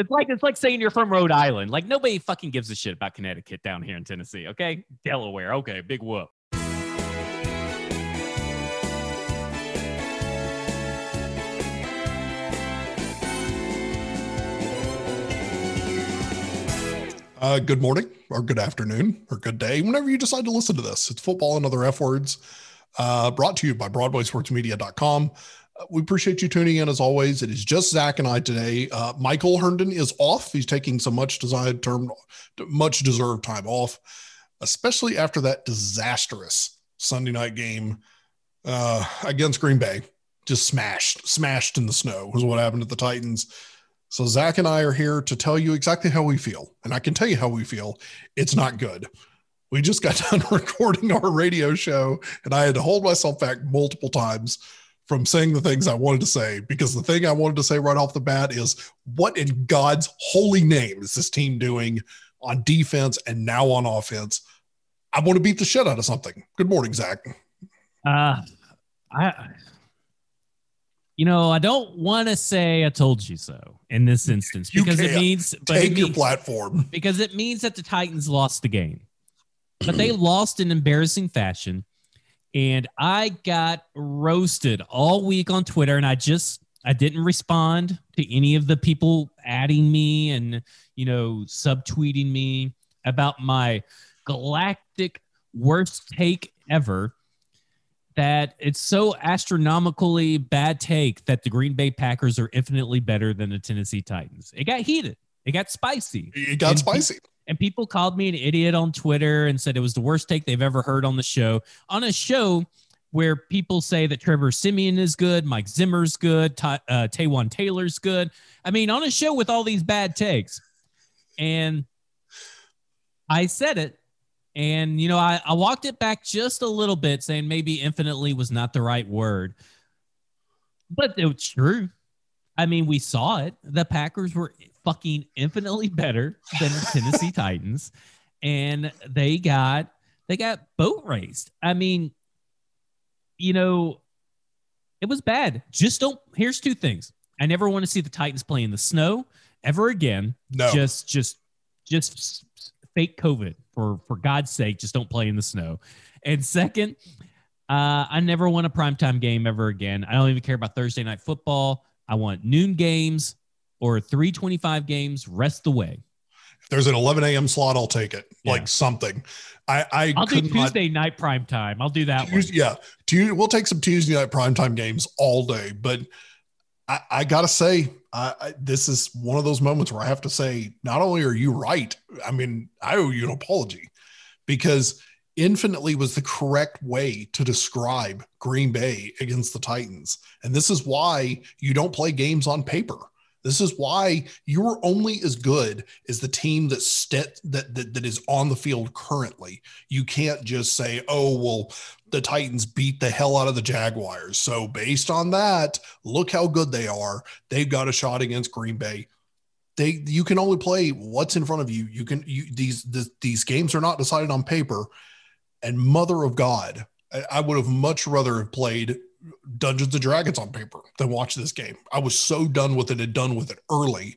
It's like it's like saying you're from Rhode Island. Like nobody fucking gives a shit about Connecticut down here in Tennessee. Okay, Delaware. Okay, big whoop. Uh, good morning, or good afternoon, or good day, whenever you decide to listen to this. It's football and other F words, uh, brought to you by BroadwaySportsMedia.com. We appreciate you tuning in as always. It is just Zach and I today. Uh, Michael Herndon is off. He's taking some much desired term, much deserved time off, especially after that disastrous Sunday night game uh, against Green Bay. Just smashed, smashed in the snow was what happened to the Titans. So Zach and I are here to tell you exactly how we feel. And I can tell you how we feel. It's not good. We just got done recording our radio show, and I had to hold myself back multiple times from saying the things I wanted to say because the thing I wanted to say right off the bat is what in God's holy name is this team doing on defense and now on offense? I want to beat the shit out of something. Good morning, Zach. Uh, I you know, I don't want to say I told you so in this instance because it means but take it your platform because it means that the Titans lost the game, but they lost in embarrassing fashion, and I got roasted all week on Twitter, and I just I didn't respond to any of the people adding me and you know subtweeting me about my galactic worst take ever that it's so astronomically bad take that the Green Bay Packers are infinitely better than the Tennessee Titans. It got heated. It got spicy. It got and spicy. Pe- and people called me an idiot on Twitter and said it was the worst take they've ever heard on the show. On a show where people say that Trevor Siemian is good, Mike Zimmer's good, Ta- uh, Taywan Taylor's good. I mean, on a show with all these bad takes. And I said it and, you know, I, I walked it back just a little bit, saying maybe infinitely was not the right word. But it's true. I mean, we saw it. The Packers were fucking infinitely better than the Tennessee Titans. And they got they got boat raced. I mean, you know, it was bad. Just don't here's two things. I never want to see the Titans play in the snow ever again. No. Just just just fake COVID for for God's sake, just don't play in the snow. And second, uh, I never want a primetime game ever again. I don't even care about Thursday night football. I want noon games or 325 games rest the way. If there's an 11 a.m. slot, I'll take it. Yeah. Like something. I, I will do Tuesday not, night prime time. I'll do that Tuesday, one. Yeah. Tuesday, we'll take some Tuesday night primetime games all day. But I, I gotta say, I, I, this is one of those moments where I have to say, not only are you right, I mean, I owe you an apology because infinitely was the correct way to describe Green Bay against the Titans. And this is why you don't play games on paper. This is why you're only as good as the team that, st- that, that that is on the field currently. You can't just say, "Oh, well, the Titans beat the hell out of the Jaguars." So based on that, look how good they are. They've got a shot against Green Bay. They you can only play what's in front of you. You can you these the, these games are not decided on paper. And mother of God, I, I would have much rather have played Dungeons and Dragons on paper than watch this game. I was so done with it and done with it early.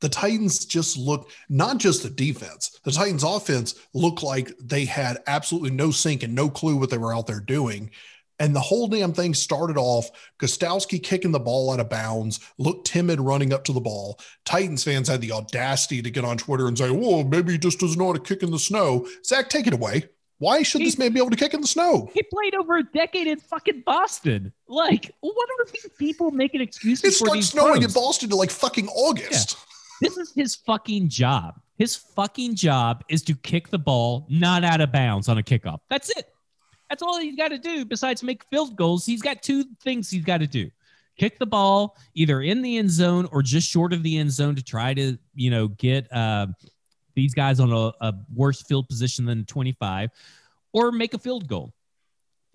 The Titans just look not just the defense, the Titans offense looked like they had absolutely no sync and no clue what they were out there doing. And the whole damn thing started off Gostkowski kicking the ball out of bounds, looked timid running up to the ball. Titans fans had the audacity to get on Twitter and say, Whoa, maybe he just doesn't know how to kick in the snow. Zach, take it away. Why should he, this man be able to kick in the snow? He played over a decade in fucking Boston. Like, what are these people making excuses it for? It starts snowing pros? in Boston to like fucking August. Yeah. This is his fucking job. His fucking job is to kick the ball not out of bounds on a kickoff. That's it. That's all he's got to do besides make field goals. He's got two things he's got to do. Kick the ball either in the end zone or just short of the end zone to try to, you know, get uh, these guys on a, a worse field position than 25 or make a field goal.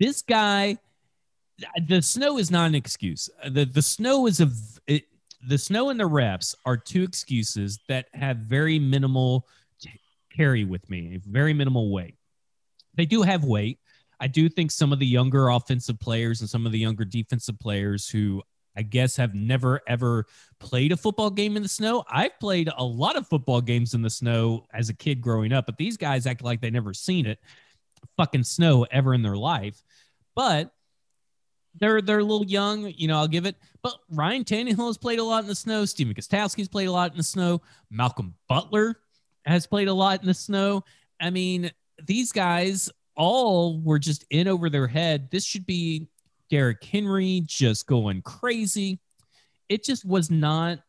This guy, the snow is not an excuse. The, the snow is a, it, the snow and the refs are two excuses that have very minimal carry with me, very minimal weight. They do have weight. I do think some of the younger offensive players and some of the younger defensive players who I guess have never ever played a football game in the snow. I've played a lot of football games in the snow as a kid growing up, but these guys act like they never seen it fucking snow ever in their life. But they're they're a little young, you know, I'll give it. But Ryan Tannehill has played a lot in the snow. Stephen Gostkowski's played a lot in the snow. Malcolm Butler has played a lot in the snow. I mean, these guys all were just in over their head. This should be Derrick Henry just going crazy. It just was not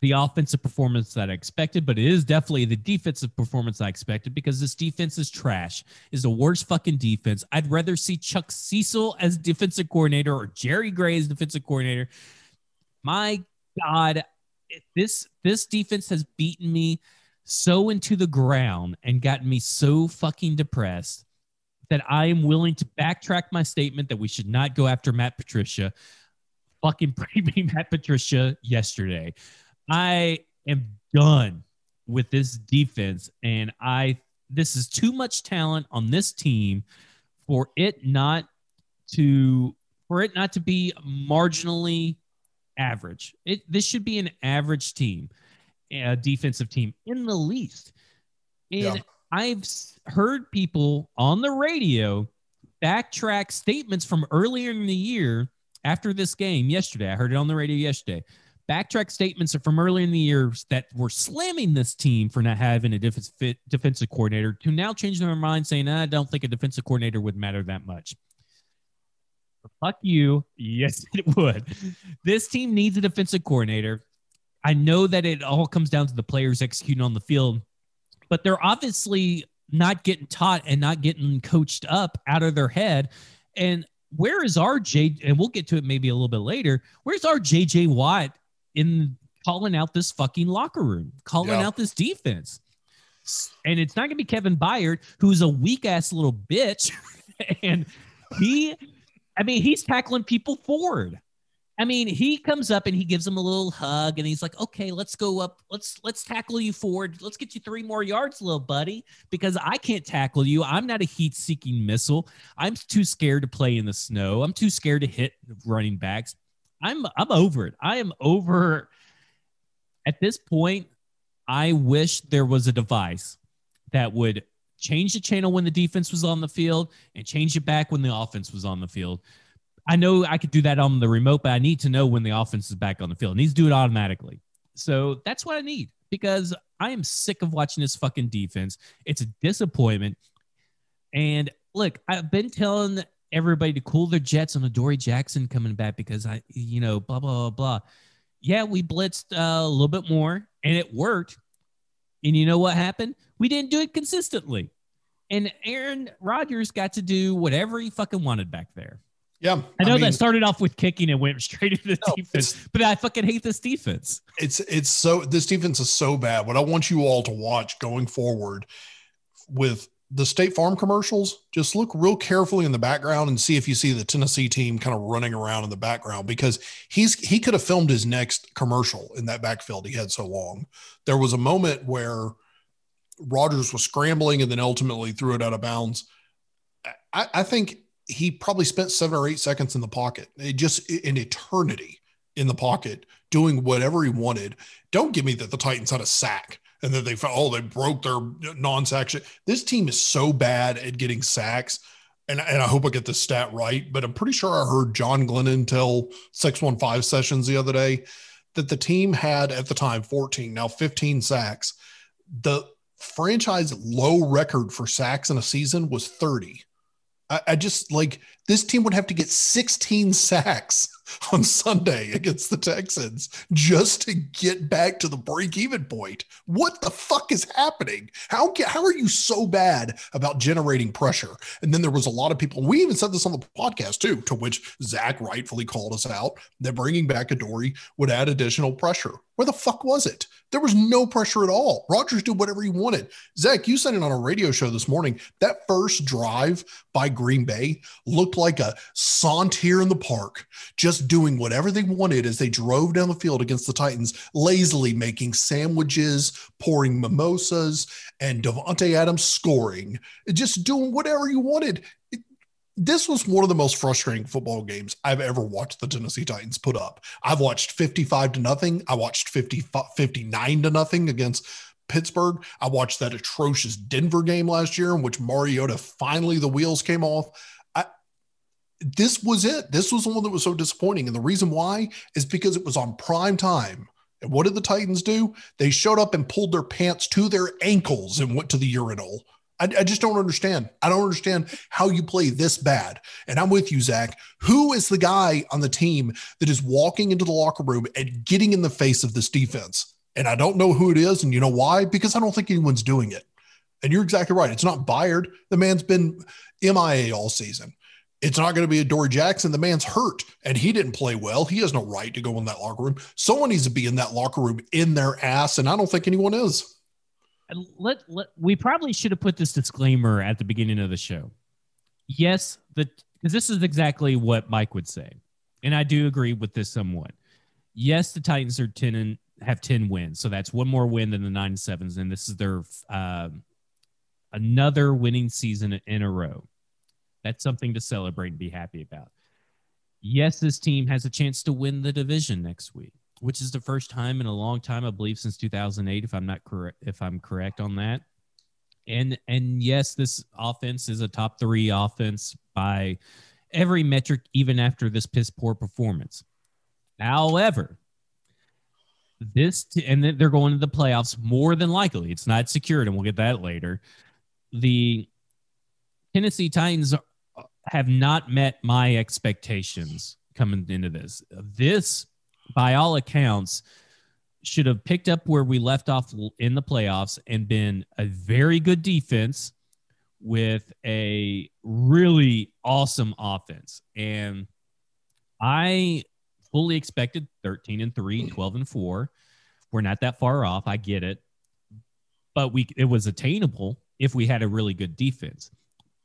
the offensive performance that I expected, but it is definitely the defensive performance I expected because this defense is trash. Is the worst fucking defense. I'd rather see Chuck Cecil as defensive coordinator or Jerry Gray as defensive coordinator. My God, this this defense has beaten me so into the ground and gotten me so fucking depressed that I am willing to backtrack my statement that we should not go after Matt Patricia. Fucking pre Matt Patricia yesterday. I am done with this defense, and I this is too much talent on this team for it not to for it not to be marginally average. It this should be an average team, a defensive team in the least. And yeah. I've heard people on the radio backtrack statements from earlier in the year after this game yesterday. I heard it on the radio yesterday. Backtrack statements from earlier in the year that were slamming this team for not having a defensive defensive coordinator to now change their mind, saying, I don't think a defensive coordinator would matter that much. fuck you. Yes, it would. This team needs a defensive coordinator. I know that it all comes down to the players executing on the field, but they're obviously not getting taught and not getting coached up out of their head. And where is our J? And we'll get to it maybe a little bit later. Where's our JJ Watt in calling out this fucking locker room, calling yeah. out this defense? And it's not going to be Kevin Byard, who's a weak ass little bitch. and he, I mean, he's tackling people forward. I mean, he comes up and he gives him a little hug and he's like, "Okay, let's go up. Let's let's tackle you forward. Let's get you 3 more yards, little buddy, because I can't tackle you. I'm not a heat-seeking missile. I'm too scared to play in the snow. I'm too scared to hit running backs. I'm I'm over it. I am over at this point. I wish there was a device that would change the channel when the defense was on the field and change it back when the offense was on the field I know I could do that on the remote, but I need to know when the offense is back on the field. It needs to do it automatically. So that's what I need because I am sick of watching this fucking defense. It's a disappointment. And look, I've been telling everybody to cool their jets on Adoree Jackson coming back because I, you know, blah, blah, blah, blah. Yeah, we blitzed uh, a little bit more and it worked. And you know what happened? We didn't do it consistently. And Aaron Rodgers got to do whatever he fucking wanted back there. Yeah. I know I mean, that started off with kicking and went straight into the no, defense, but I fucking hate this defense. It's it's so this defense is so bad. What I want you all to watch going forward with the State Farm commercials, just look real carefully in the background and see if you see the Tennessee team kind of running around in the background because he's he could have filmed his next commercial in that backfield he had so long. There was a moment where Rodgers was scrambling and then ultimately threw it out of bounds. I, I think he probably spent seven or eight seconds in the pocket, it just an eternity in the pocket doing whatever he wanted. Don't give me that the Titans had a sack and that they oh they broke their non-sack. This team is so bad at getting sacks. And, and I hope I get this stat right, but I'm pretty sure I heard John Glennon tell 615 sessions the other day that the team had at the time 14, now 15 sacks. The franchise low record for sacks in a season was 30. I, I just like this team would have to get 16 sacks on Sunday against the Texans just to get back to the break even point. What the fuck is happening? How how are you so bad about generating pressure? And then there was a lot of people. We even said this on the podcast too, to which Zach rightfully called us out that bringing back Adoree would add additional pressure. Where the fuck was it? There was no pressure at all. Rodgers did whatever he wanted. Zach, you said it on a radio show this morning. That first drive by Green Bay looked like a saunt here in the park, just doing whatever they wanted as they drove down the field against the Titans, lazily making sandwiches, pouring mimosas, and Davante Adams scoring, just doing whatever you wanted. this was one of the most frustrating football games I've ever watched the Tennessee Titans put up. I've watched 55 to nothing. I watched 50, 59 to nothing against Pittsburgh. I watched that atrocious Denver game last year in which Mariota finally the wheels came off. This was it. This was the one that was so disappointing. And the reason why is because it was on prime time. And what did the Titans do? They showed up and pulled their pants to their ankles and went to the urinal. I, I, just don't understand. I don't understand how you play this bad. And I'm with you, Zach. Who is the guy on the team that is walking into the locker room and getting in the face of this defense? And I don't know who it is. And you know why? Because I don't think anyone's doing it. And you're exactly right. It's not Byard. The man's been MIA all season. It's not going to be Adoree Jackson. The man's hurt and he didn't play well. He has no right to go in that locker room. Someone needs to be in that locker room in their ass. And I don't think anyone is let, let we probably should have put this disclaimer at the beginning of the show. Yes, the because this is exactly what Mike would say, and I do agree with this somewhat. Yes, the Titans are ten and have ten wins, so that's one more win than the nine sevens, and this is their uh, another winning season in a row. That's something to celebrate and be happy about. Yes, this team has a chance to win the division next week which is the first time in a long time, I believe, since 2008, if I'm not correct, if I'm correct on that. And and yes, this offense is a top three offense by every metric, even after this piss poor performance. However, this and they're going to the playoffs more than likely. It's not secured, and we'll get that later. The Tennessee Titans have not met my expectations coming into this. This by all accounts, should have picked up where we left off in the playoffs and been a very good defense with a really awesome offense. And I fully expected 13 and 3, 12 and 4. We're not that far off. I get it. But we it was attainable if we had a really good defense.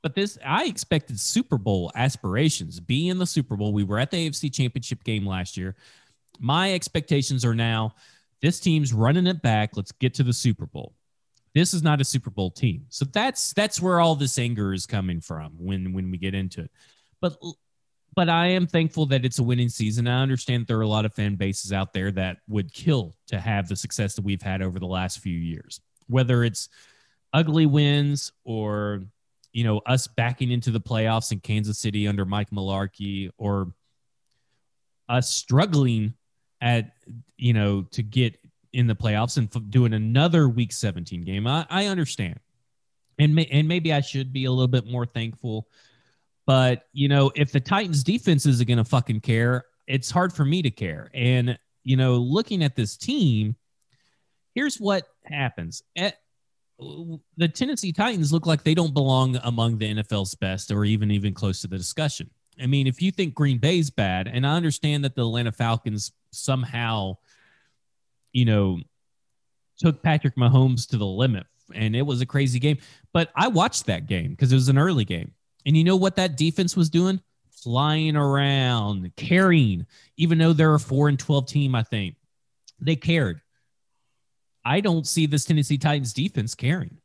But this I expected Super Bowl aspirations. Be in the Super Bowl. We were at the AFC Championship game last year my expectations are now this team's running it back. Let's get to the Super Bowl. This is not a Super Bowl team. So that's that's where all this anger is coming from when when we get into it. But but I am thankful that it's a winning season. I understand there are a lot of fan bases out there that would kill to have the success that we've had over the last few years. Whether it's ugly wins or you know us backing into the playoffs in Kansas City under Mike Mularkey or us struggling at you know to get in the playoffs and f- doing another week 17 game i, I understand. And may, and maybe i should be a little bit more thankful but you know if the titans defense isn't going to fucking care it's hard for me to care. And you know looking at this team here's what happens. At, the tennessee titans look like they don't belong among the nfl's best or even even close to the discussion I mean, if you think Green Bay's bad, and I understand that the Atlanta Falcons somehow, you know, took Patrick Mahomes to the limit and it was a crazy game. But I watched that game because it was an early game. And you know what that defense was doing? Flying around, carrying, even though they're a 4 and 12 team, I think. They cared. I don't see this Tennessee Titans defense caring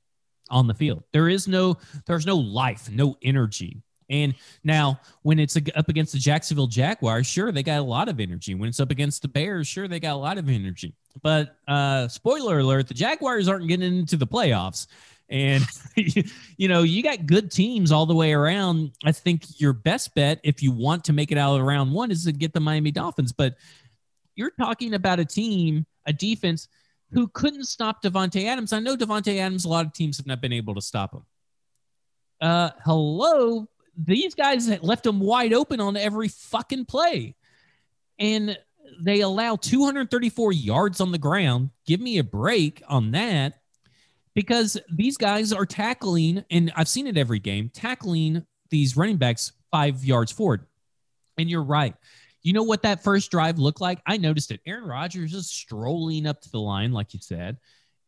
on the field. There is no there's no life, no energy. And now, when it's up against the Jacksonville Jaguars, sure, they got a lot of energy. When it's up against the Bears, sure, they got a lot of energy. But uh, spoiler alert, the Jaguars aren't getting into the playoffs. And, you know, you got good teams all the way around. I think your best bet, if you want to make it out of round one, is to get the Miami Dolphins. But you're talking about a team, a defense who couldn't stop Davante Adams. I know Davante Adams, a lot of teams have not been able to stop him. Uh, hello, these guys left them wide open on every fucking play. And they allow 234 yards on the ground. Give me a break on that because these guys are tackling, and I've seen it every game, tackling these running backs five yards forward. And you're right. You know what that first drive looked like? I noticed it. Aaron Rodgers is strolling up to the line, like you said.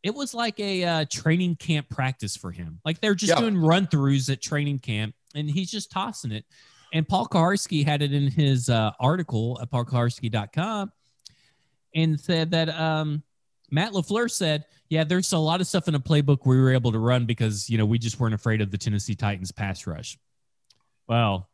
It was like a uh, training camp practice for him. Like they're just doing run throughs at training camp and he's just tossing it. And Paul Kuharsky had it in his uh, article at paulkuharsky.com and said that um, Matt LaFleur said, yeah, there's a lot of stuff in the playbook we were able to run because, you know, we just weren't afraid of the Tennessee Titans pass rush. Well,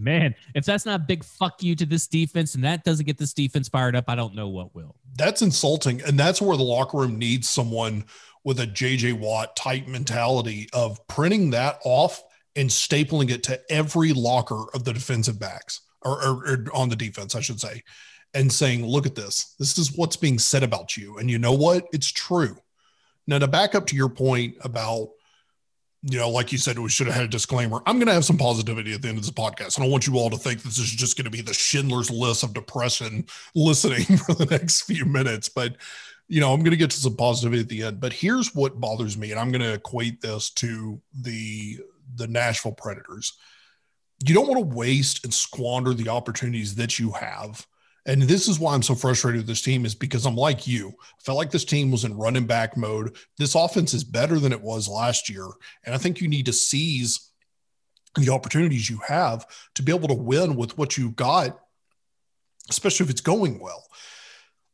Man, if that's not big fuck you to this defense and that doesn't get this defense fired up, I don't know what will. That's insulting. And that's where the locker room needs someone with a JJ Watt type mentality of printing that off and stapling it to every locker of the defensive backs or, or, or, on the defense, I should say, and saying, look at this. This is what's being said about you. And you know what? It's true. Now, to back up to your point about, you know, like you said, we should have had a disclaimer. I'm going to have some positivity at the end of this podcast. I don't want you all to think this is just going to be the Schindler's list of depression listening for the next few minutes. But you know, I'm going to get to some positivity at the end, but here's what bothers me, and I'm going to equate this to the the Nashville Predators. You don't want to waste and squander the opportunities that you have. And this is why I'm so frustrated with this team is because I'm like you. I felt like this team was in running back mode. This offense is better than it was last year. And I think you need to seize the opportunities you have to be able to win with what you got, especially if it's going well.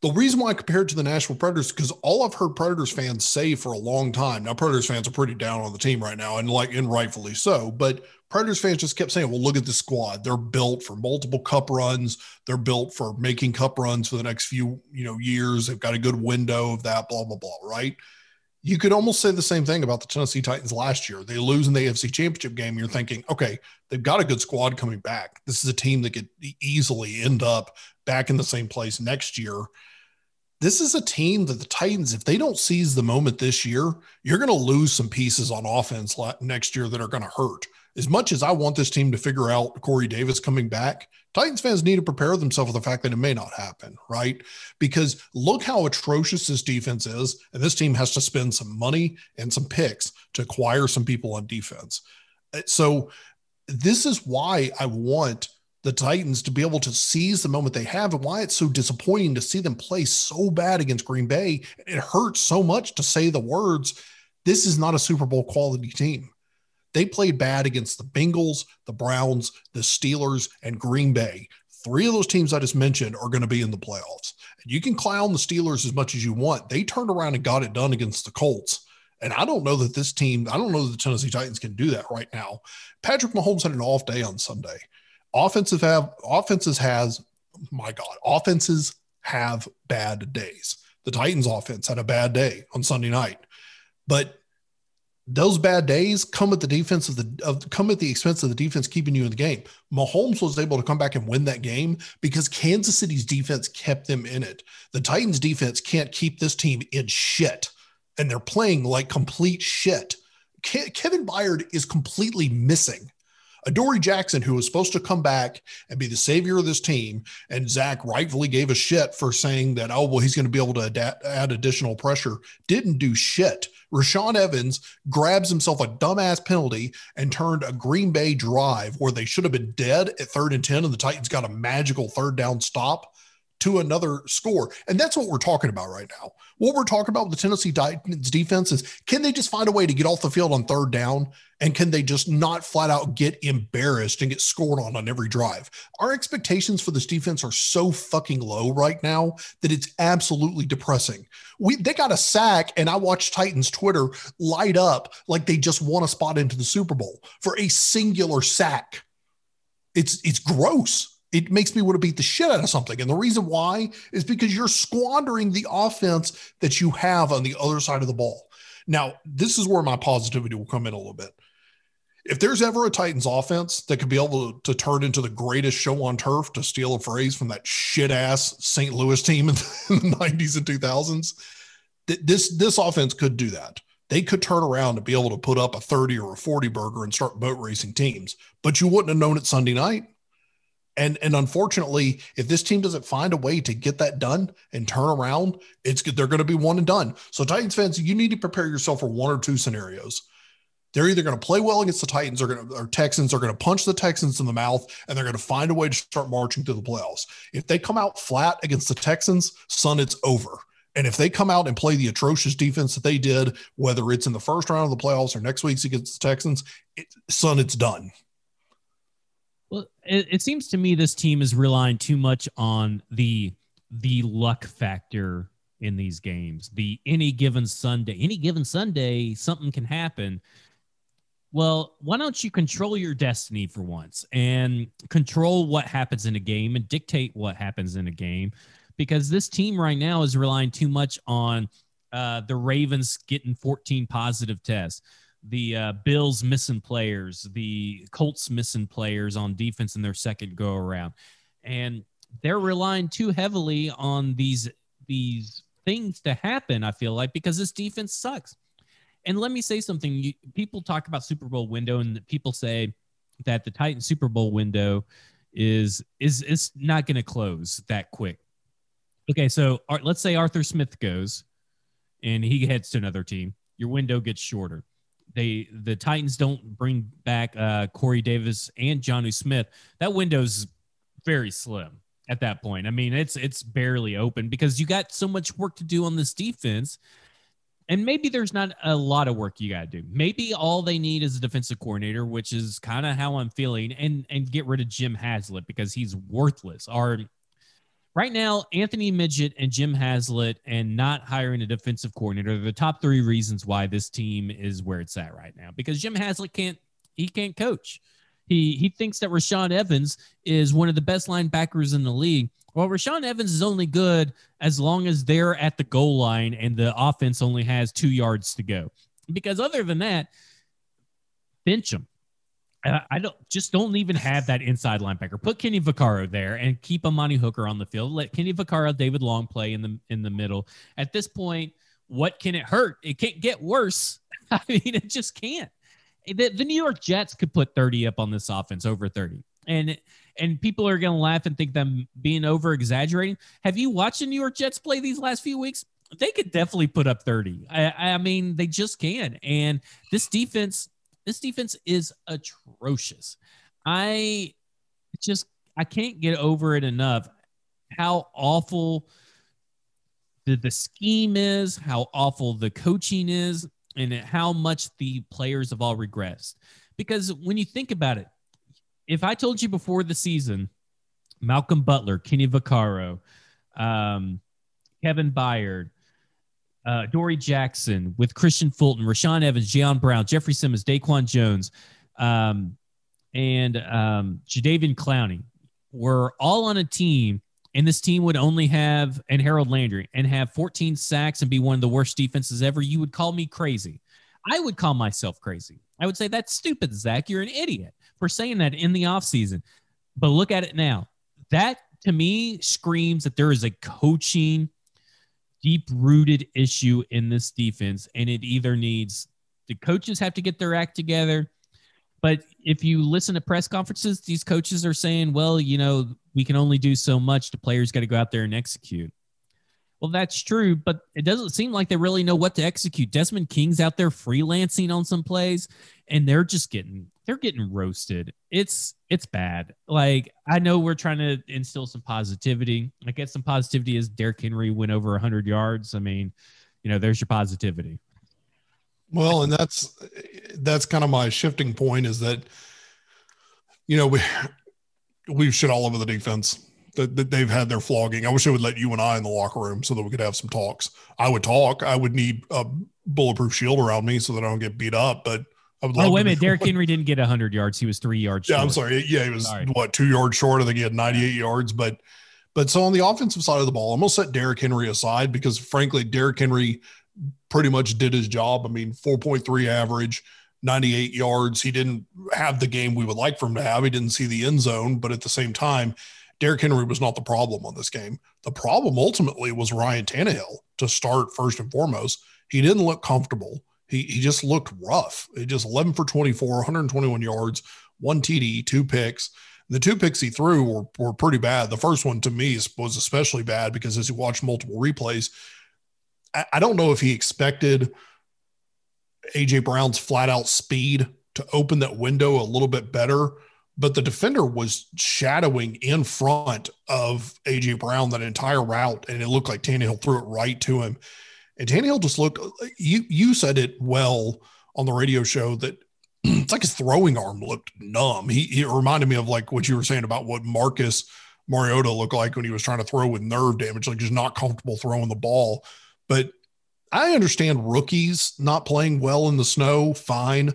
The reason why I compare it to the Nashville Predators because all I've heard Predators fans say for a long time. Now, Predators fans are pretty down on the team right now, and like and rightfully so. But Predators fans just kept saying, "Well, look at the squad. They're built for multiple Cup runs. They're built for making Cup runs for the next few you know years. They've got a good window of that. Blah blah blah. Right." You could almost say the same thing about the Tennessee Titans last year. They lose in the AFC Championship game. You're thinking, okay, they've got a good squad coming back. This is a team that could easily end up back in the same place next year this is a team that the Titans, if they don't seize the moment this year, you're going to lose some pieces on offense next year that are going to hurt. As much as I want this team to figure out Corey Davis coming back, Titans fans need to prepare themselves for the fact that it may not happen, right? Because look how atrocious this defense is. And this team has to spend some money and some picks to acquire some people on defense. Uh, so, this is why I want the Titans to be able to seize the moment they have and why it's so disappointing to see them play so bad against Green Bay. It hurts so much to say the words, this is not a Super Bowl quality team. They played bad against the Bengals, the Browns, the Steelers, and Green Bay. Three of those teams I just mentioned are going to be in the playoffs. You can clown the Steelers as much as you want. They turned around and got it done against the Colts. And I don't know that this team, I don't know that the Tennessee Titans can do that right now. Patrick Mahomes had an off day on Sunday offensive have offenses has my God, offenses have bad days. The Titans offense had a bad day on Sunday night, but those bad days come at the defense of the of, come at the expense of the defense keeping you in the game. Mahomes was able to come back and win that game because Kansas City's defense kept them in it. The Titans defense can't keep this team in shit, and they're playing like complete shit. Kevin Byard is completely missing Adoree Jackson, who was supposed to come back and be the savior of this team, and Zach rightfully gave a shit for saying that, oh, well, he's going to be able to adapt, add additional pressure, didn't do shit. Rashaan Evans grabs himself a dumbass penalty and turned a Green Bay drive where they should have been dead at third and 10, and the Titans got a magical third down stop to another score. And that's what we're talking about right now. What we're talking about with the Tennessee Titans defense is can they just find a way to get off the field on third down? And can they just not flat out get embarrassed and get scored on on every drive? Our expectations for this defense are so fucking low right now that it's absolutely depressing. We they got a sack, and I watched Titans Twitter light up like they just won a spot into the Super Bowl for a singular sack. It's it's gross it makes me want to beat the shit out of something. And the reason why is because you're squandering the offense that you have on the other side of the ball. Now, this is where my positivity will come in a little bit. If there's ever a Titans offense that could be able to, turn into the greatest show on turf, to steal a phrase from that shit ass St. Louis team in the 90s and 2000s, th- this, this offense could do that. They could turn around and be able to put up a 30 or a 40 burger and start boat racing teams, but you wouldn't have known it Sunday night and and unfortunately, if this team doesn't find a way to get that done and turn around, it's they're going to be one and done. So Titans fans, you need to prepare yourself for one or two scenarios. They're either going to play well against the Titans or going to, or Texans are going to punch the Texans in the mouth and they're going to find a way to start marching through the playoffs. If they come out flat against the Texans, son, it's over. And if they come out and play the atrocious defense that they did, whether it's in the first round of the playoffs or next week's against the Texans, it, son, it's done. Well, it, it seems to me this team is relying too much on the the luck factor in these games. The any given Sunday, any given Sunday, something can happen. well, why don't you control your destiny for once and control what happens in a game and dictate what happens in a game? Because this team right now is relying too much on uh, the Ravens getting 14 positive tests, the uh, Bills missing players, the Colts missing players on defense in their second go around. And they're relying too heavily on these these things to happen, I feel like, because this defense sucks. And let me say something. You, people talk about Super Bowl window, and people say that the Titan Super Bowl window is is is not going to close that quick. Okay, so let's say Arthur Smith goes, and he heads to another team. Your window gets shorter. They the Titans don't bring back uh, Corey Davis and Jonnu Smith. That window's very slim at that point. I mean, it's it's barely open because you got so much work to do on this defense and maybe there's not a lot of work you got to do. Maybe all they need is a defensive coordinator, which is kind of how I'm feeling, and and get rid of Jim Haslett because he's worthless. Our right now, Anthony Midget and Jim Haslett, and not hiring a defensive coordinator, are the top three reasons why this team is where it's at right now. Because Jim Haslett can't he can't coach. He he thinks that Rashaan Evans is one of the best linebackers in the league well, Rashaan Evans is only good as long as they're at the goal line and the offense only has two yards to go. Because other than that, bench him. I don't just don't even have that inside linebacker. Put Kenny Vaccaro there and keep Amani Hooker on the field. Let Kenny Vaccaro, David Long play in the in the middle. At this point, what can it hurt? It can't get worse. I mean, it just can't. The, the New York Jets could put 30 up on this offense over 30. And and people are going to laugh and think them being over exaggerating. Have you watched the New York Jets play these last few weeks? They could definitely put up 30. I, I mean, they just can. And this defense, this defense is atrocious. I just I can't get over it enough how awful the, the scheme is, how awful the coaching is, and how much the players have all regressed. Because when you think about it, if I told you before the season, Malcolm Butler, Kenny Vaccaro, um, Kevin Byard, uh, Dory Jackson with Kristian Fulton, Rashaan Evans, Jayon Brown, Jeffery Simmons, Daquan Jones, um, and um, Jadeveon Clowney were all on a team, and this team would only have, and Harold Landry, and have 14 sacks and be one of the worst defenses ever, you would call me crazy. I would call myself crazy. I would say, that's stupid, Zach. You're an idiot for saying that in the offseason. But look at it now. That to me screams that there is a coaching deep rooted issue in this defense. And it either needs the coaches have to get their act together. But if you listen to press conferences, these coaches are saying, well, you know, we can only do so much. The players got to go out there and execute. Well, that's true, but it doesn't seem like they really know what to execute. Desmond King's out there freelancing on some plays, and they're just getting they're getting roasted. It's it's bad. Like I know we're trying to instill some positivity. I guess some positivity is Derrick Henry went over 100 yards. I mean, you know, there's your positivity. Well, and that's that's kind of my shifting point is that you know we we've shit all over the defense that, that they've had their flogging. I wish they would let you and I in the locker room so that we could have some talks. I would talk. I would need a bulletproof shield around me so that I don't get beat up. But I. Oh wait a minute, Derrick Henry didn't get hundred yards. He was three yards. Yeah, short. I'm sorry. Yeah, he was sorry. what two yards short. I think he had 98 yeah. yards. But but so on the offensive side of the ball, I'm gonna set Derrick Henry aside because frankly, Derrick Henry pretty much did his job. I mean, 4.3 average. 98 yards. He didn't have the game we would like for him to have. He didn't see the end zone, but at the same time, Derrick Henry was not the problem on this game. The problem ultimately was Ryan Tannehill to start first and foremost. He didn't look comfortable. He, he just looked rough. He just 11 for 24, 121 yards, one TD, two picks. The two picks he threw were, were pretty bad. The first one to me was especially bad because as you watch multiple replays, I, I don't know if he expected AJ Brown's flat out speed to open that window a little bit better but the defender was shadowing in front of AJ Brown that entire route, and it looked like Tannehill threw it right to him. And Tannehill just looked. You you said it well on the radio show that it's like his throwing arm looked numb. He, he reminded me of like what you were saying about what Marcus Mariota looked like when he was trying to throw with nerve damage, like just not comfortable throwing the ball. But I understand rookies not playing well in the snow, fine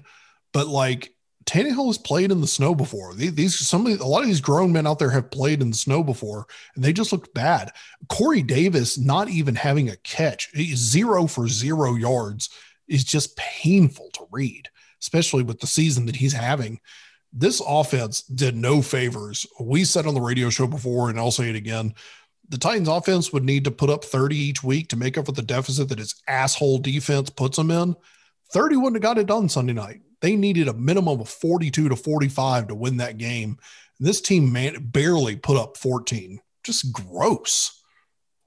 but like Tannehill has played in the snow before. These, some a lot of these grown men out there have played in the snow before, and they just looked bad. Corey Davis not even having a catch, zero for zero yards, is just painful to read, especially with the season that he's having. This offense did no favors. We said on the radio show before, and I'll say it again. The Titans offense would need to put up 30 each week to make up for the deficit that his asshole defense puts them in. 30 wouldn't have got it done Sunday night. They needed a minimum of 42 to 45 to win that game. And this team man barely put up 14. Just gross.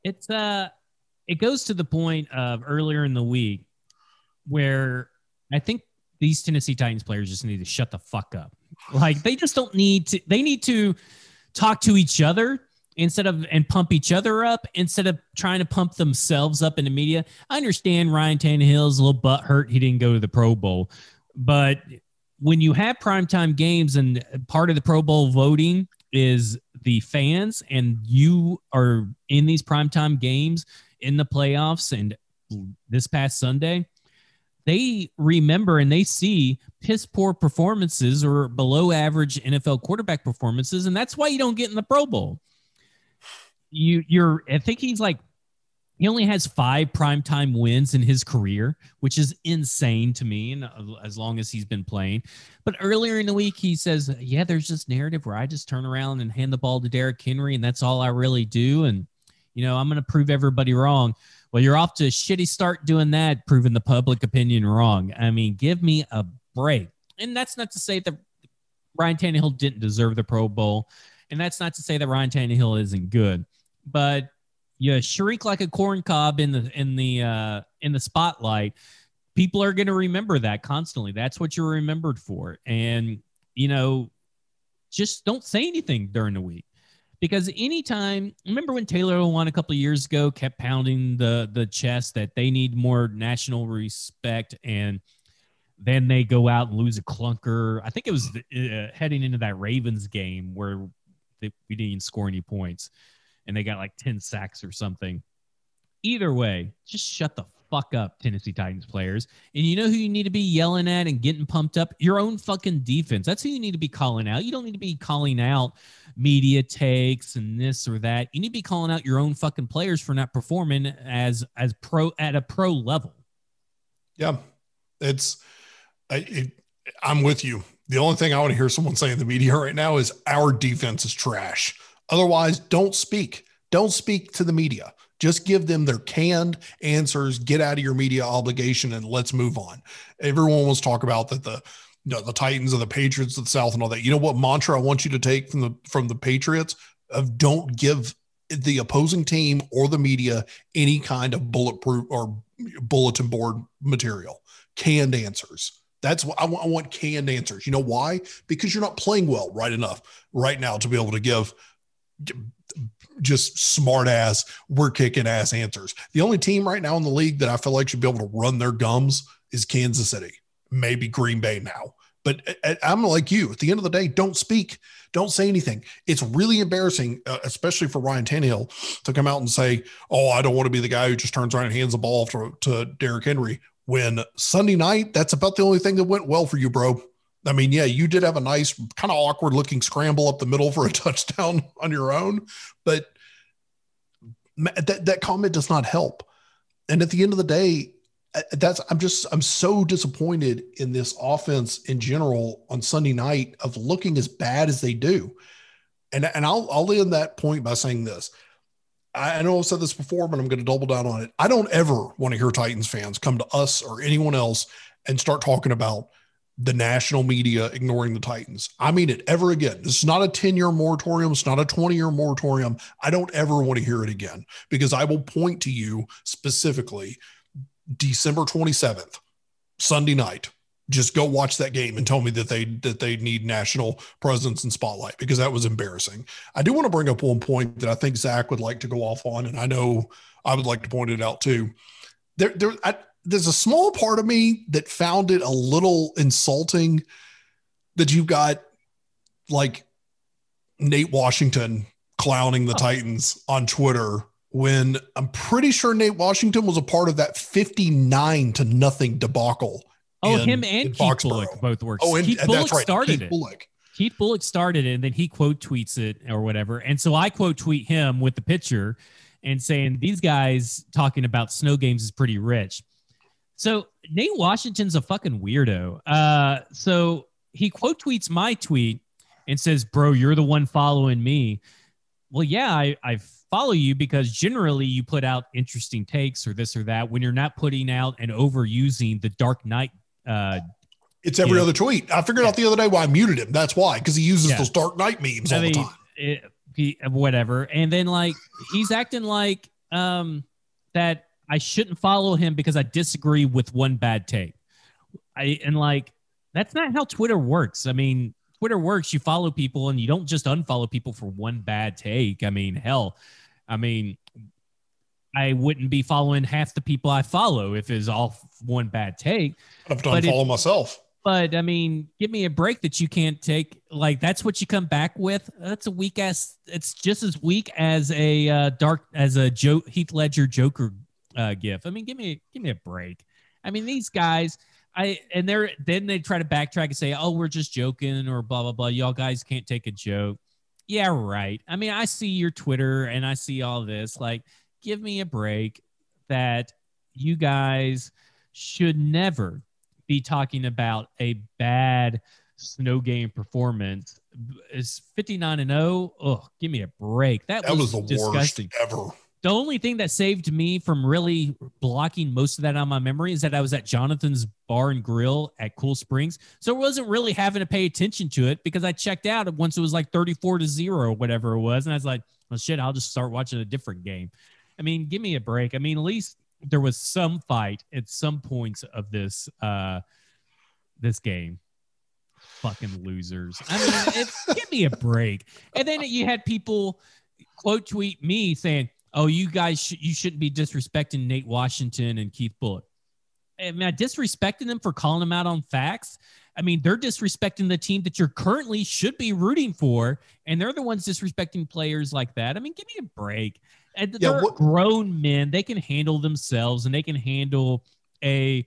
It's uh it goes to the point of earlier in the week where I think these Tennessee Titans players just need to shut the fuck up. Like they just don't need to they need to talk to each other instead of and pump each other up instead of trying to pump themselves up in the media. I understand Ryan Tannehill's a little butt hurt he didn't go to the Pro Bowl, but when you have primetime games and part of the Pro Bowl voting is the fans and you are in these primetime games in the playoffs and this past Sunday, they remember and they see piss poor performances or below average NFL quarterback performances. And that's why you don't get in the Pro Bowl. You you're I think he's like he only has five primetime wins in his career, which is insane to me. And uh, as long as he's been playing, but earlier in the week he says, "Yeah, there's this narrative where I just turn around and hand the ball to Derrick Henry, and that's all I really do." And you know, I'm going to prove everybody wrong. Well, you're off to a shitty start doing that, proving the public opinion wrong. I mean, give me a break. And that's not to say that Ryan Tannehill didn't deserve the Pro Bowl, and that's not to say that Ryan Tannehill isn't good, but you shriek like a corn cob in the in the uh, in the spotlight, people are going to remember that constantly. That's what you're remembered for, and you know, just don't say anything during the week because anytime remember when Taylor Lewan a couple of years ago kept pounding the the chest that they need more national respect and then they go out and lose a clunker. I think it was uh, heading into that Ravens game where they, we didn't score any points and they got like 10 sacks or something. Either way, just shut the fuck up, Tennessee Titans players. And you know who you need to be yelling at and getting pumped up? Your own fucking defense. That's who you need to be calling out. You don't need to be calling out media takes and this or that. You need to be calling out your own fucking players for not performing as as pro at a pro level. Yeah. It's I, it, I'm with you. The only thing I want to hear someone say in the media right now is our defense is trash. Otherwise, don't speak. Don't speak to the media. Just give them their canned answers, get out of your media obligation, and let's move on. Everyone wants to talk about that the you know, the Titans and the Patriots of the South and all that. You know what mantra I want you to take from the from the Patriots of don't give the opposing team or the media any kind of bulletproof or bulletin board material. Canned answers. That's what I want, I want canned answers. You know why? Because you're not playing well right enough right now to be able to give just smart ass, we're kicking ass answers. The only team right now in the league that I feel like should be able to run their gums is Kansas City, maybe Green Bay now. But I'm like you. At the end of the day, don't speak, don't say anything. It's really embarrassing, uh, especially for Ryan Tannehill, to come out and say, "Oh, I don't want to be the guy who just turns around and hands the ball to, to Derrick Henry." When Sunday night, that's about the only thing that went well for you, bro. I mean, yeah, you did have a nice, kind of awkward looking scramble up the middle for a touchdown on your own, but that, that comment does not help. And at the end of the day, that's I'm just I'm so disappointed in this offense in general on Sunday night of looking as bad as they do. And and I'll I'll end that point by saying this. I know I've said this before, but I'm going to double down on it. I don't ever want to hear Titans fans come to us or anyone else and start talking about the national media ignoring the Titans. I mean it ever again. This is not a 10 year moratorium. It's not a 20 year moratorium. I don't ever want to hear it again because I will point to you specifically December 27th, Sunday night. Just go watch that game and tell me that they that they need national presence and spotlight because that was embarrassing. I do want to bring up one point that I think Zach would like to go off on, and I know I would like to point it out too. There, there, I, there's a small part of me that found it a little insulting that you've got like Nate Washington clowning the oh. Titans on Twitter when I'm pretty sure Nate Washington was a part of that 59 to nothing debacle Oh, in- him and Keith Foxborough. Bulluck both work. Oh, and Keith and Bulluck right. started Keith it. Bulluck. Keith Bulluck started it, and then he quote tweets it or whatever. And so I quote tweet him with the picture and saying these guys talking about snow games is pretty rich. So Nate Washington's a fucking weirdo. Uh, so he quote tweets my tweet and says, "Bro, you're the one following me." Well, yeah, I, I follow you because generally you put out interesting takes or this or that when you're not putting out and overusing the Dark Knight uh, It's every Yeah. other tweet. I figured out the other day why I muted him. That's why, because he uses Yeah. those Dark Knight memes I all the time. it- he- whatever. And then like he's acting like um that I shouldn't follow him because I disagree with one bad take. I and like that's not how Twitter works. I mean, Twitter works. You follow people and you don't just unfollow people for one bad take. I mean, hell, I mean, I wouldn't be following half the people I follow if it's all one bad take I have to but it- myself. but I mean, give me a break that you can't take. Like that's what you come back with. That's a weak ass. It's just as weak as a uh, dark as a Joe Heath Ledger Joker uh, gif. I mean, give me give me a break. I mean, these guys. I and they're then they try to backtrack and say, "Oh, we're just joking," or blah blah blah. Y'all guys can't take a joke. Yeah, right. I mean, I see your Twitter and I see all this. Like, give me a break. That you guys should never be talking about a bad snow game performance. Is 59 and 0. Oh, give me a break. That, That was the disgusting. worst ever. The only thing that saved me from really blocking most of that on my memory is that I was at Jonathan's Bar and Grill at Cool Springs. So I wasn't really having to pay attention to it because I checked out once it was like 34 to 0 or whatever it was. And I was like, well, shit, I'll just start watching a different game. I mean, give me a break. I mean, at least there was some fight at some points of this uh this game. Fucking losers. I mean, it's, give me a break. And then you had people quote tweet me saying, "Oh, you guys, sh- you shouldn't be disrespecting Nate Washington and Keith Bulluck." I disrespecting them for calling them out on facts? I mean, they're disrespecting the team that you're currently should be rooting for, and they're the ones disrespecting players like that. I mean, give me a break. Uh, and Yeah, they're what- grown men; they can handle themselves, and they can handle a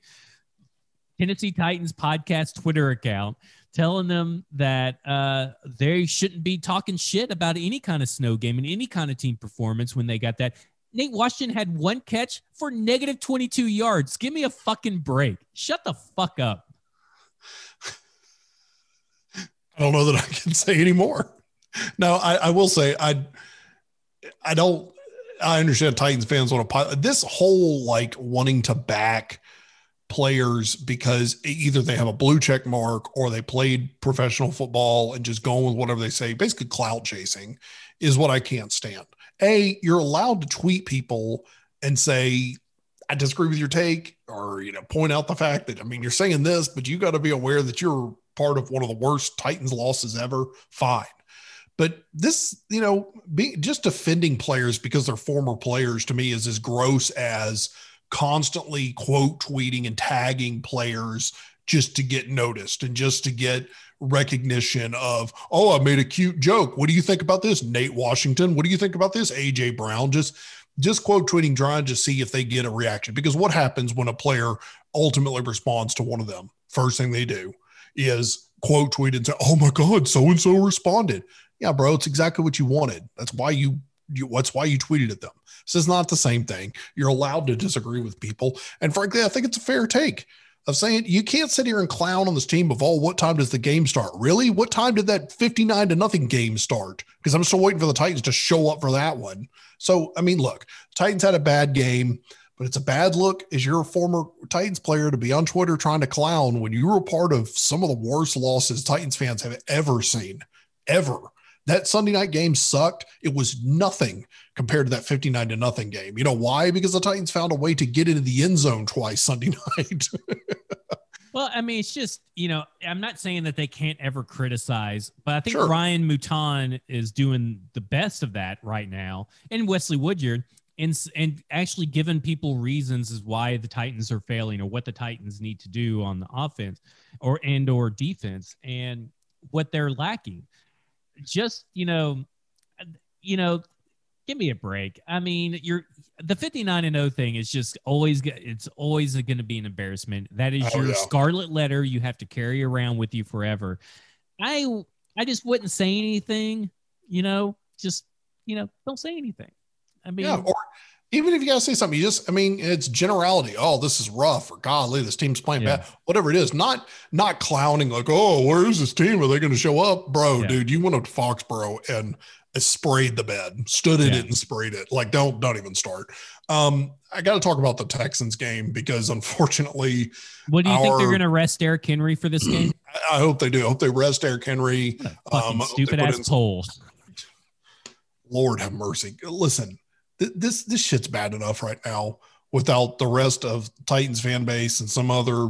Tennessee Titans podcast Twitter account telling them that uh, they shouldn't be talking shit about any kind of snow game and any kind of team performance when they got that. Nate Washington had one catch for negative 22 yards. Give me a fucking break. Shut the fuck up. I don't know that I can say anymore. No, I, I will say I I don't I understand Titans fans want to this whole like wanting to back players because either they have a blue check mark or they played professional football and just going with whatever they say, basically clout chasing is what I can't stand. A, you're allowed to tweet people and say, I disagree with your take, or you know, point out the fact that I mean you're saying this, but you got to be aware that you're part of one of the worst Titans losses ever. Fine. But this, you know, be, just defending players because they're former players to me is as gross as constantly quote tweeting and tagging players just to get noticed and just to get recognition of, oh, I made a cute joke. What do you think about this? Nate Washington. What do you think about this? AJ Brown. Just just quote tweeting, trying to see if they get a reaction. Because what happens when a player ultimately responds to one of them? First thing they do is quote tweet and say, "Oh my God, so and so responded." Yeah, bro, it's exactly what you wanted. That's why you, you that's why you tweeted at them. This is not the same thing. You're allowed to disagree with people, and frankly, I think it's a fair take of saying you can't sit here and clown on this team of, "Oh, what time does the game start?" Really, what time did that 59 to nothing game start? Because I'm still waiting for the Titans to show up for that one. So, I mean, look, Titans had a bad game. But it's a bad look as you're a former Titans player to be on Twitter trying to clown when you were part of some of the worst losses Titans fans have ever seen, ever. That Sunday night game sucked. It was nothing compared to that 59 to nothing game. You know why? Because the Titans found a way to get into the end zone twice Sunday night. Well, I mean, it's just, you know, I'm not saying that they can't ever criticize, but I think Sure. Ryan Mouton is doing the best of that right now. And Wesley Woodyard and, and actually giving people reasons as why the Titans are failing or what the Titans need to do on the offense or and or defense and what they're lacking. Just, you know, you know, give me a break. I mean, you're the 59 and 0 thing is just always it's always going to be an embarrassment. That is Oh, your yeah. scarlet letter you have to carry around with you forever. I I just wouldn't say anything, you know, just you know, don't say anything. I mean, Yeah, or even if you gotta say something, you just I mean it's generality. Oh, this is rough, or golly, this team's playing Yeah. bad. Whatever it is, not not clowning like, oh, where's this team? Are they gonna show up? Bro, Yeah. dude, you went up to Foxborough and sprayed the bed, stood in Yeah. it and sprayed it. Like, don't don't even start. Um, I gotta talk about the Texans game because unfortunately, what do you think they're going to rest Derrick Henry for this game? I- hope they do. I hope they rest Eric Henry. Um, fucking I hope they stupid ass in- poll. Lord have mercy. Listen, th- this this shit's bad enough right now without the rest of Titans fan base and some other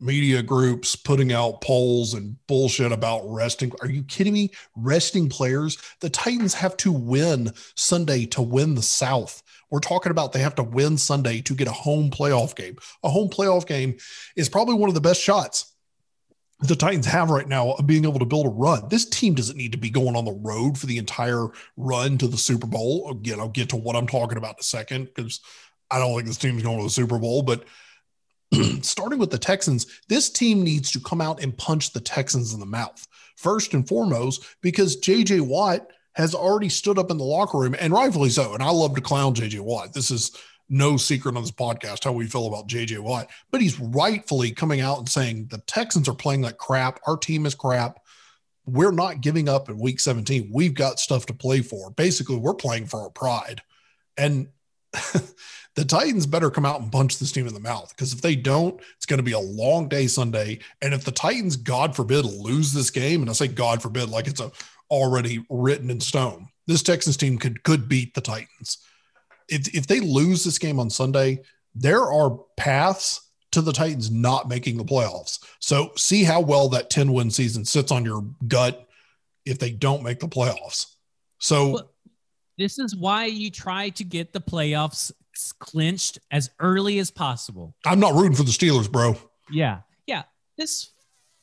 media groups putting out polls and bullshit about resting. Are you kidding me? Resting players? The Titans have to win Sunday to win the South. We're talking about they have to win Sunday to get a home playoff game. A home playoff game is probably one of the best shots the Titans have right now of being able to build a run. This team doesn't need to be going on the road for the entire run to the Super Bowl. Again, I'll get to what I'm talking about in a second because I don't think this team's going to the Super Bowl. But starting with the Texans, this team needs to come out and punch the Texans in the mouth first and foremost because JJ Watt has already stood up in the locker room and rightfully so. And I love to clown JJ Watt. This is no secret on this podcast how we feel about JJ Watt, but he's rightfully coming out and saying the Texans are playing like crap. Our team is crap. We're not giving up in week 17. We've got stuff to play for. Basically, we're playing for our pride. And the Titans better come out and punch this team in the mouth because if they don't, it's going to be a long day Sunday. And if the Titans, God forbid, lose this game, and I say God forbid, like it's a already written in stone, this Texans team could could beat the Titans if, if they lose this game on Sunday, there are paths to the Titans not making the playoffs. So see how well that 10 win season sits on your gut if they don't make the playoffs. So Well, This is why you try to get the playoffs clinched as early as possible. I'm not rooting for the Steelers, bro. Yeah. Yeah. This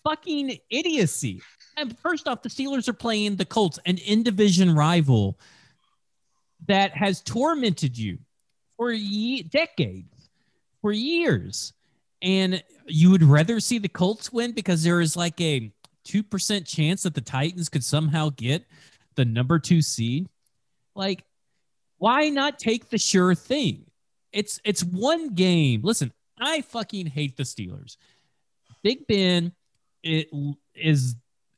fucking idiocy. And first off, the Steelers are playing the Colts, an in division rival that has tormented you for ye- decades, for years. And you would rather see the Colts win because there is like a 2% chance that the Titans could somehow get the number two seed. Like, why not take the sure thing? It's it's one game. Listen, I fucking hate the Steelers. Big Ben it is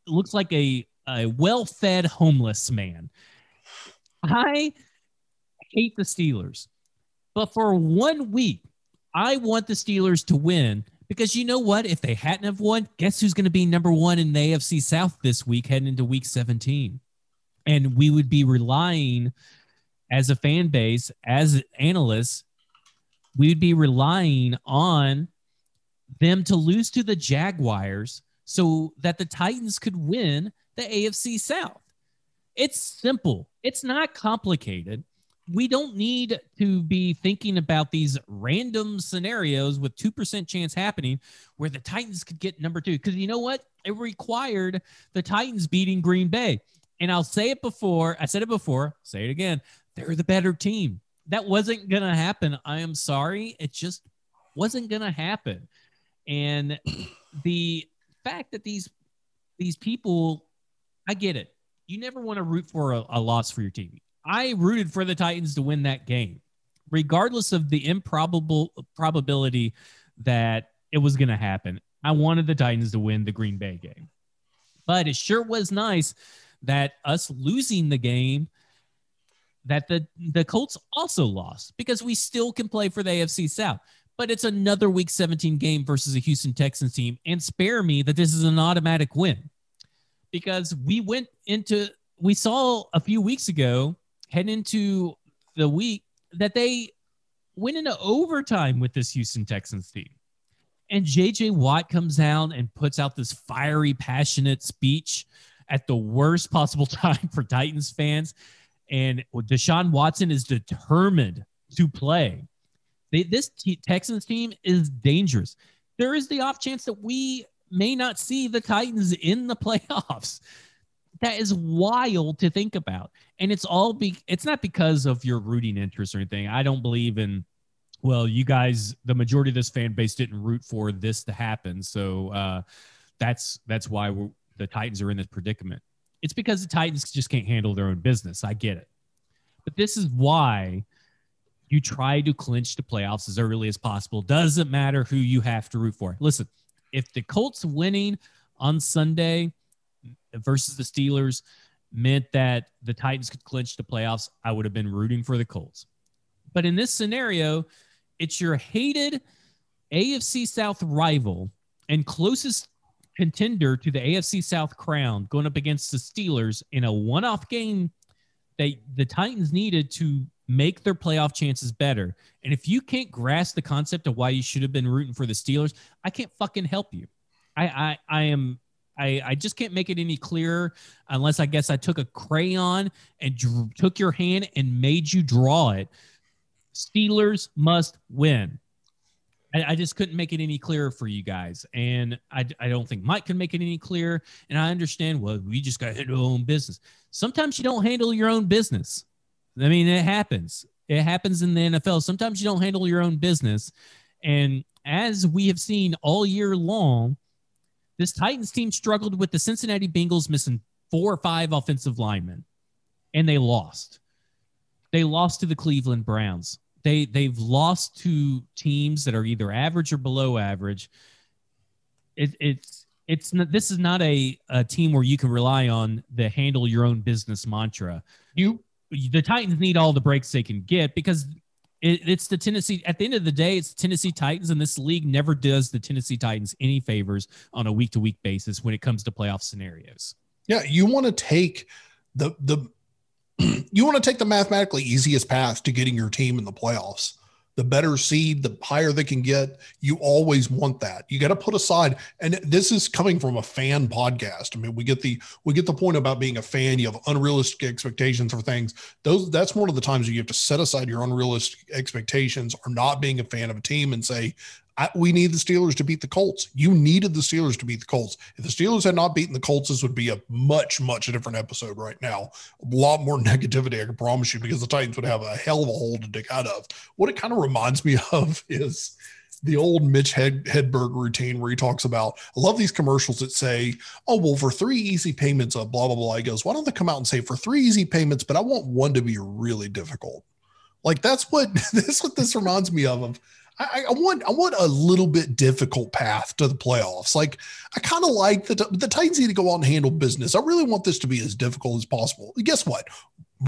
looks like a, a well-fed homeless man. I hate the Steelers. But for one week, I want the Steelers to win because you know what? If they hadn't have won, guess who's going to be number one in the AFC South this week, heading into week 17? And we would be relying as a fan base, as analysts, we'd be relying on them to lose to the Jaguars so that the Titans could win the AFC South. It's simple, it's not complicated. We don't need to be thinking about these random scenarios with 2% chance happening where the Titans could get number two. Because you know what? It required the Titans beating Green Bay. And I'll say it before, I said it before, say it again. They're the better team. That wasn't going to happen. I am sorry. It just wasn't going to happen. And the fact that these these people, I get it. You never want to root for a, a loss for your team. I rooted for the Titans to win that game, regardless of the improbable probability that it was going to happen. I wanted the Titans to win the Green Bay game. But it sure was nice that us losing the game that the the Colts also lost because we still can play for the AFC South. But it's another week 17 game versus a Houston Texans team. And spare me that this is an automatic win because we went into, we saw a few weeks ago, head into the week that they went into overtime with this Houston Texans team. And JJ Watt comes down and puts out this fiery, passionate speech at the worst possible time for Titans fans. And Deshaun Watson is determined to play. They, this Texans team is dangerous. There is the off chance that we may not see the Titans in the playoffs. That is wild to think about. And it's all be it's not because of your rooting interest or anything. I don't believe in well, you guys, the majority of this fan base didn't root for this to happen. So uh that's that's why the Titans are in this predicament. It's because the Titans just can't handle their own business. I get it. But this is why you try to clinch the playoffs as early as possible. Doesn't matter who you have to root for. Listen, if the Colts winning on Sunday versus the Steelers meant that the Titans could clinch the playoffs, I would have been rooting for the Colts. But in this scenario, it's your hated AFC South rival and closest contender to the AFC South crown going up against the Steelers in a one off game that the Titans needed to make their playoff chances better. And if you can't grasp the concept of why you should have been rooting for the Steelers, I can't fucking help you. I I, I am I, I just can't make it any clearer unless I guess I took a crayon and took your hand and made you draw it. Steelers must win. I, I, just couldn't make it any clearer for you guys. And I, I don't think Mike can make it any clearer. And I understand, well, we just got to handle our own business. Sometimes you don't handle your own business. I mean, it happens. It happens in the NFL. Sometimes you don't handle your own business. And as we have seen all year long, this Titans team struggled with the Cincinnati Bengals missing four or five offensive linemen, and they lost. They lost to the Cleveland Browns. They they've lost to teams that are either average or below average. It, it's it's not, this is not a, a team where you can rely on the handle your own business mantra. You the Titans need all the breaks they can get because it, it's the Tennessee. At the end of the day, it's the Tennessee Titans, and this league never does the Tennessee Titans any favors on a week to week basis when it comes to playoff scenarios. Yeah, you want to take the the you want to take the mathematically easiest path to getting your team in the playoffs the better seed, the higher they can get. You always want that. You got to put aside, and this is coming from a fan podcast. I mean, we get the we get the point about being a fan. You have unrealistic expectations for things. Those that's one of the times you have to set aside your unrealistic expectations or not being a fan of a team and say, I, we need the Steelers to beat the Colts. You needed the Steelers to beat the Colts. If the Steelers had not beaten the Colts, this would be a much, much different episode right now. A lot more negativity, I can promise you, because the Titans would have a hell of a hole to dig out of. What it kind of reminds me of is the old Mitch Hed- Hedberg routine where he talks about, I love these commercials that say, oh, well, for three easy payments of blah, blah, blah. He goes, why don't they come out and say for three easy payments, but I want one to be really difficult. Like that's what that's what this reminds me of. Of I, I, want I want a little bit difficult path to the playoffs. Like I kind of like the the Titans need to go out and handle business. I really want this to be as difficult as possible. Guess what?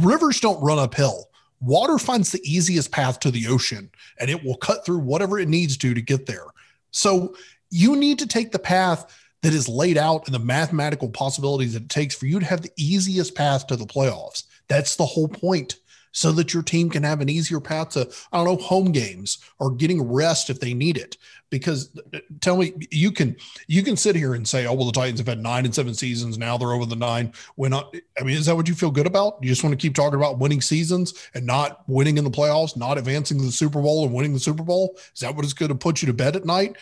Rivers don't run uphill. Water finds the easiest path to the ocean, and it will cut through whatever it needs to to get there. So you need to take the path that is laid out and the mathematical possibilities that it takes for you to have the easiest path to the playoffs. That's the whole point so that your team can have an easier path to, I don't know, home games or getting rest if they need it. Because uh, tell me, you can you can sit here and say, oh well, the Titans have had nine and seven seasons. Now they're over the nine. When I, I mean, is that what you feel good about? You just want to keep talking about winning seasons and not winning in the playoffs, not advancing to the Super Bowl and winning the Super Bowl? Is that what is going to put you to bed at night?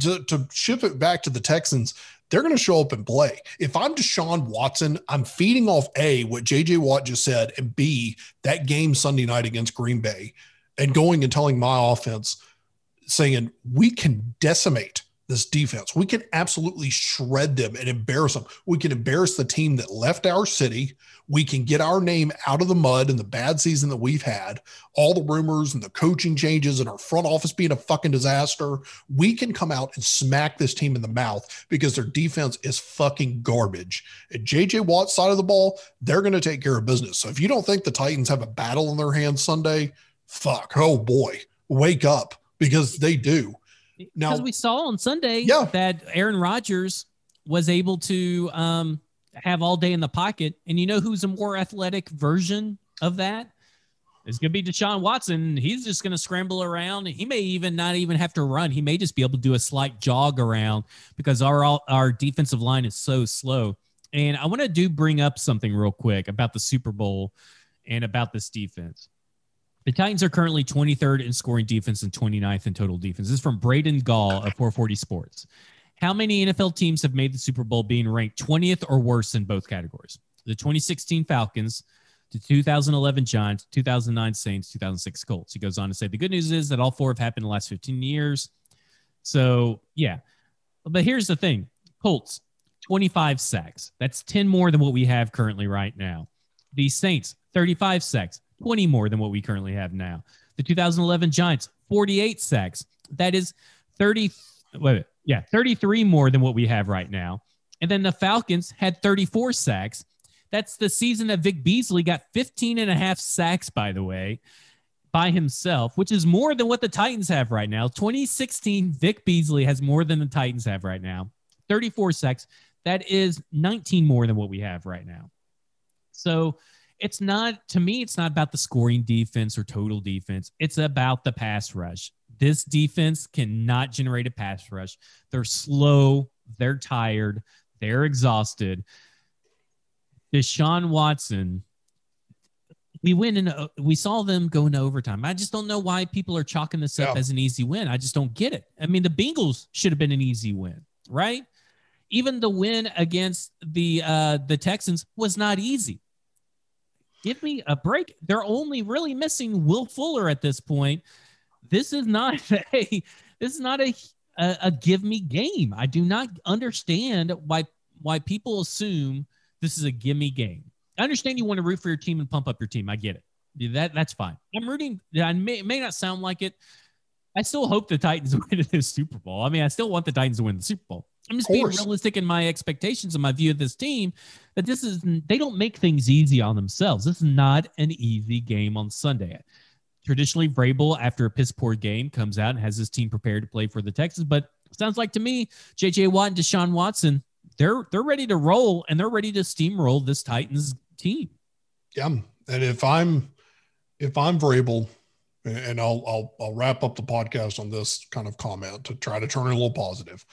To, to ship it back to the Texans, they're going to show up and play. If I'm Deshaun Watson, I'm feeding off A, what JJ Watt just said, and B, that game Sunday night against Green Bay, and going and telling my offense, saying, we can decimate this defense. We can absolutely shred them and embarrass them. We can embarrass the team that left our city. We can get our name out of the mud in the bad season that we've had, all the rumors and the coaching changes and our front office being a fucking disaster. We can come out and smack this team in the mouth because their defense is fucking garbage. At JJ Watt's side of the ball, they're going to take care of business. So if you don't think the Titans have a battle in their hands Sunday, fuck, oh boy, wake up because they do because we saw on Sunday yeah. that Aaron Rodgers was able to um, have all day in the pocket, and you know who's a more athletic version of that? It's going to be Deshaun Watson. He's just going to scramble around. He may even not even have to run. He may just be able to do a slight jog around because our our defensive line is so slow. And I want to do bring up something real quick about the Super Bowl and about this defense. The Titans are currently 23rd in scoring defense and 29th in total defense. This is from Braden Gall of 440 Sports. How many NFL teams have made the Super Bowl being ranked 20th or worse in both categories? the 2016 Falcons, the 2011 Giants, 2009 Saints, 2006 Colts. He goes on to say the good news is that all four have happened in the last 15 years. So, yeah. But here's the thing Colts, 25 sacks. That's 10 more than what we have currently right now. The Saints, 35 sacks, 20 more than what we currently have now. The 2011 Giants, 48 sacks. That is 30, wait, yeah, 33 more than what we have right now. And then the Falcons had 34 sacks. That's the season that Vic Beasley got 15 and a half sacks, by the way, by himself, which is more than what the Titans have right now. 2016, Vic Beasley has more than the Titans have right now. 34 sacks. That is 19 more than what we have right now. So it's not, to me, it's not about the scoring defense or total defense. It's about the pass rush. This defense cannot generate a pass rush. They're slow, they're tired, they're exhausted. Deshaun Watson, we win and we saw them go into overtime. I just don't know why people are chalking this up yeah. as an easy win. I just don't get it. I mean, the Bengals should have been an easy win, right? Even the win against the uh, the Texans was not easy. Give me a break. They're only really missing Will Fuller at this point this is not a this is not a, a, a give me game. I do not understand why why people assume this is a gimme game. I understand you want to root for your team and pump up your team. I get it. That that's fine. I'm rooting. I may may not sound like it. I still hope the Titans win the Super Bowl. I mean, I still want the Titans to win the Super Bowl. I'm just being realistic in my expectations and my view of this team. That this is they don't make things easy on themselves. This is not an easy game on Sunday traditionally Vrabel after a piss poor game comes out and has his team prepared to play for the Texans. But sounds like to me, JJ Watt and Deshaun Watson, they're they're ready to roll and they're ready to steamroll this Titans team. Yeah. And if I'm if I'm Vrabel, and I'll I'll I'll wrap up the podcast on this kind of comment to try to turn it a little positive.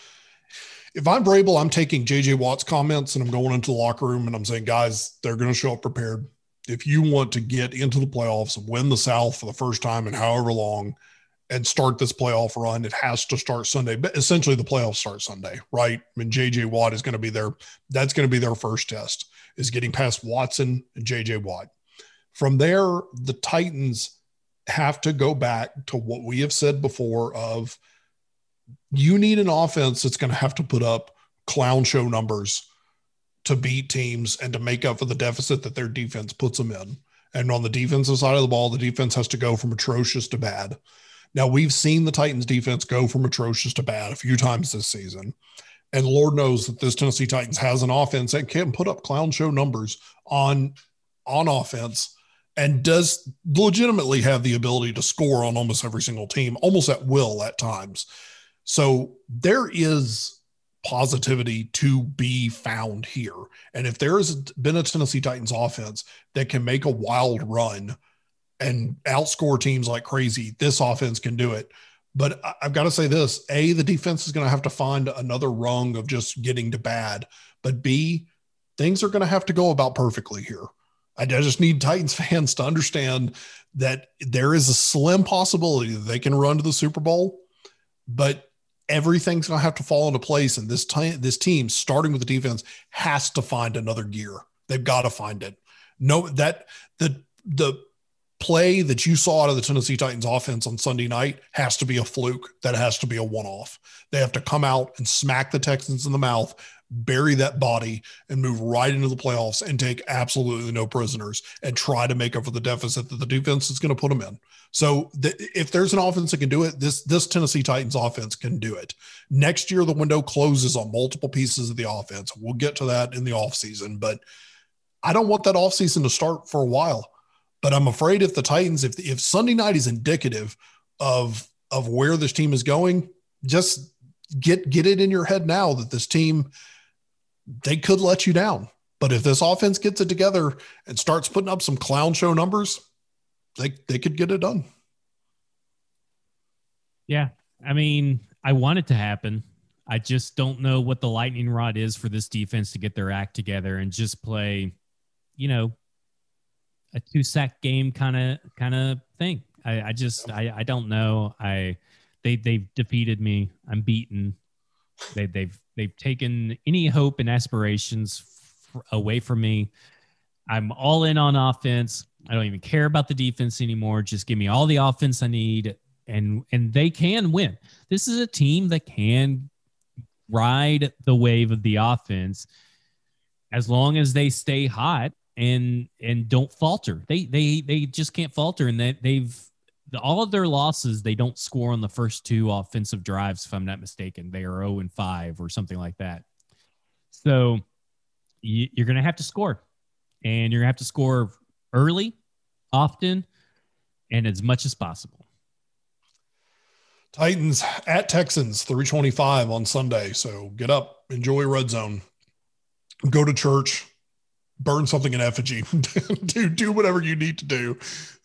If I'm Vrabel, I'm taking JJ Watt's comments and I'm going into the locker room and I'm saying, guys, they're going to show up prepared if you want to get into the playoffs win the South for the first time in however long and start this playoff run, it has to start Sunday. But essentially, the playoffs start Sunday, right? I mean, JJ Watt is going to be there. That's going to be their first test, is getting past Watson and JJ Watt. From there, the Titans have to go back to what we have said before of you need an offense that's going to have to put up clown show numbers to beat teams and to make up for the deficit that their defense puts them in. And on the defensive side of the ball, the defense has to go from atrocious to bad. Now, we've seen the Titans defense go from atrocious to bad a few times this season. And Lord knows that this Tennessee Titans has an offense that can put up clown show numbers on on offense and does legitimately have the ability to score on almost every single team, almost at will at times. So there is positivity to be found here. And if there has been a Tennessee Titans offense that can make a wild run and outscore teams like crazy, this offense can do it. But I've got to say this A, the defense is going to have to find another rung of just getting to bad. But B, things are going to have to go about perfectly here. I just need Titans fans to understand that there is a slim possibility that they can run to the Super Bowl, but everything's going to have to fall into place. And this time, this team, starting with the defense, has to find another gear. They've got to find it. No, that the the play that you saw out of the Tennessee Titans offense on Sunday night has to be a fluke. That has to be a one off. They have to come out and smack the Texans in the mouth bury that body and move right into the playoffs and take absolutely no prisoners and try to make up for the deficit that the defense is going to put them in. So th- if there's an offense that can do it, this this Tennessee Titans offense can do it. Next year the window closes on multiple pieces of the offense. We'll get to that in the offseason, but I don't want that offseason to start for a while. But I'm afraid if the Titans if if Sunday night is indicative of of where this team is going, just get get it in your head now that this team they could let you down. But if this offense gets it together and starts putting up some clown show numbers, they they could get it done. Yeah. I mean, I want it to happen. I just don't know what the lightning rod is for this defense to get their act together and just play, you know, a two sack game kind of kind of thing. I, I just I, I don't know. I they they've defeated me. I'm beaten. They, they've they've taken any hope and aspirations f- away from me. I'm all in on offense. I don't even care about the defense anymore. Just give me all the offense I need, and and they can win. This is a team that can ride the wave of the offense as long as they stay hot and and don't falter. They they they just can't falter, and that they, they've the, all of their losses. They don't score on the first two offensive drives, if I'm not mistaken. They are zero and five or something like that. So you, you're going to have to score, and you're going to have to score early, often, and as much as possible. Titans at Texans, 325 on Sunday. So get up, enjoy Red Zone, go to church, burn something in effigy, do, do whatever you need to do.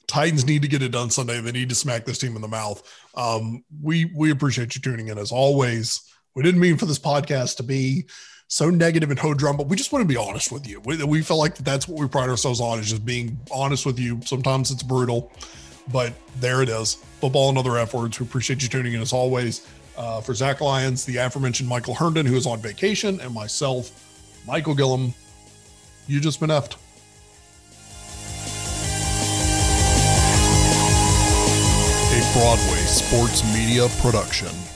Titans need to get it done Sunday. They need to smack this team in the mouth. Um, we we appreciate you tuning in as always. We didn't mean for this podcast to be so negative and hodrum, but we just want to be honest with you. We, we feel like that's what we pride ourselves on is just being honest with you. Sometimes it's brutal, but there it is. Football and other F words. We appreciate you tuning in as always. Uh, for Zach Lyons, the aforementioned Michael Herndon, who is on vacation, and myself, Michael Gillum, you just been effed. Broadway Sports Media Production.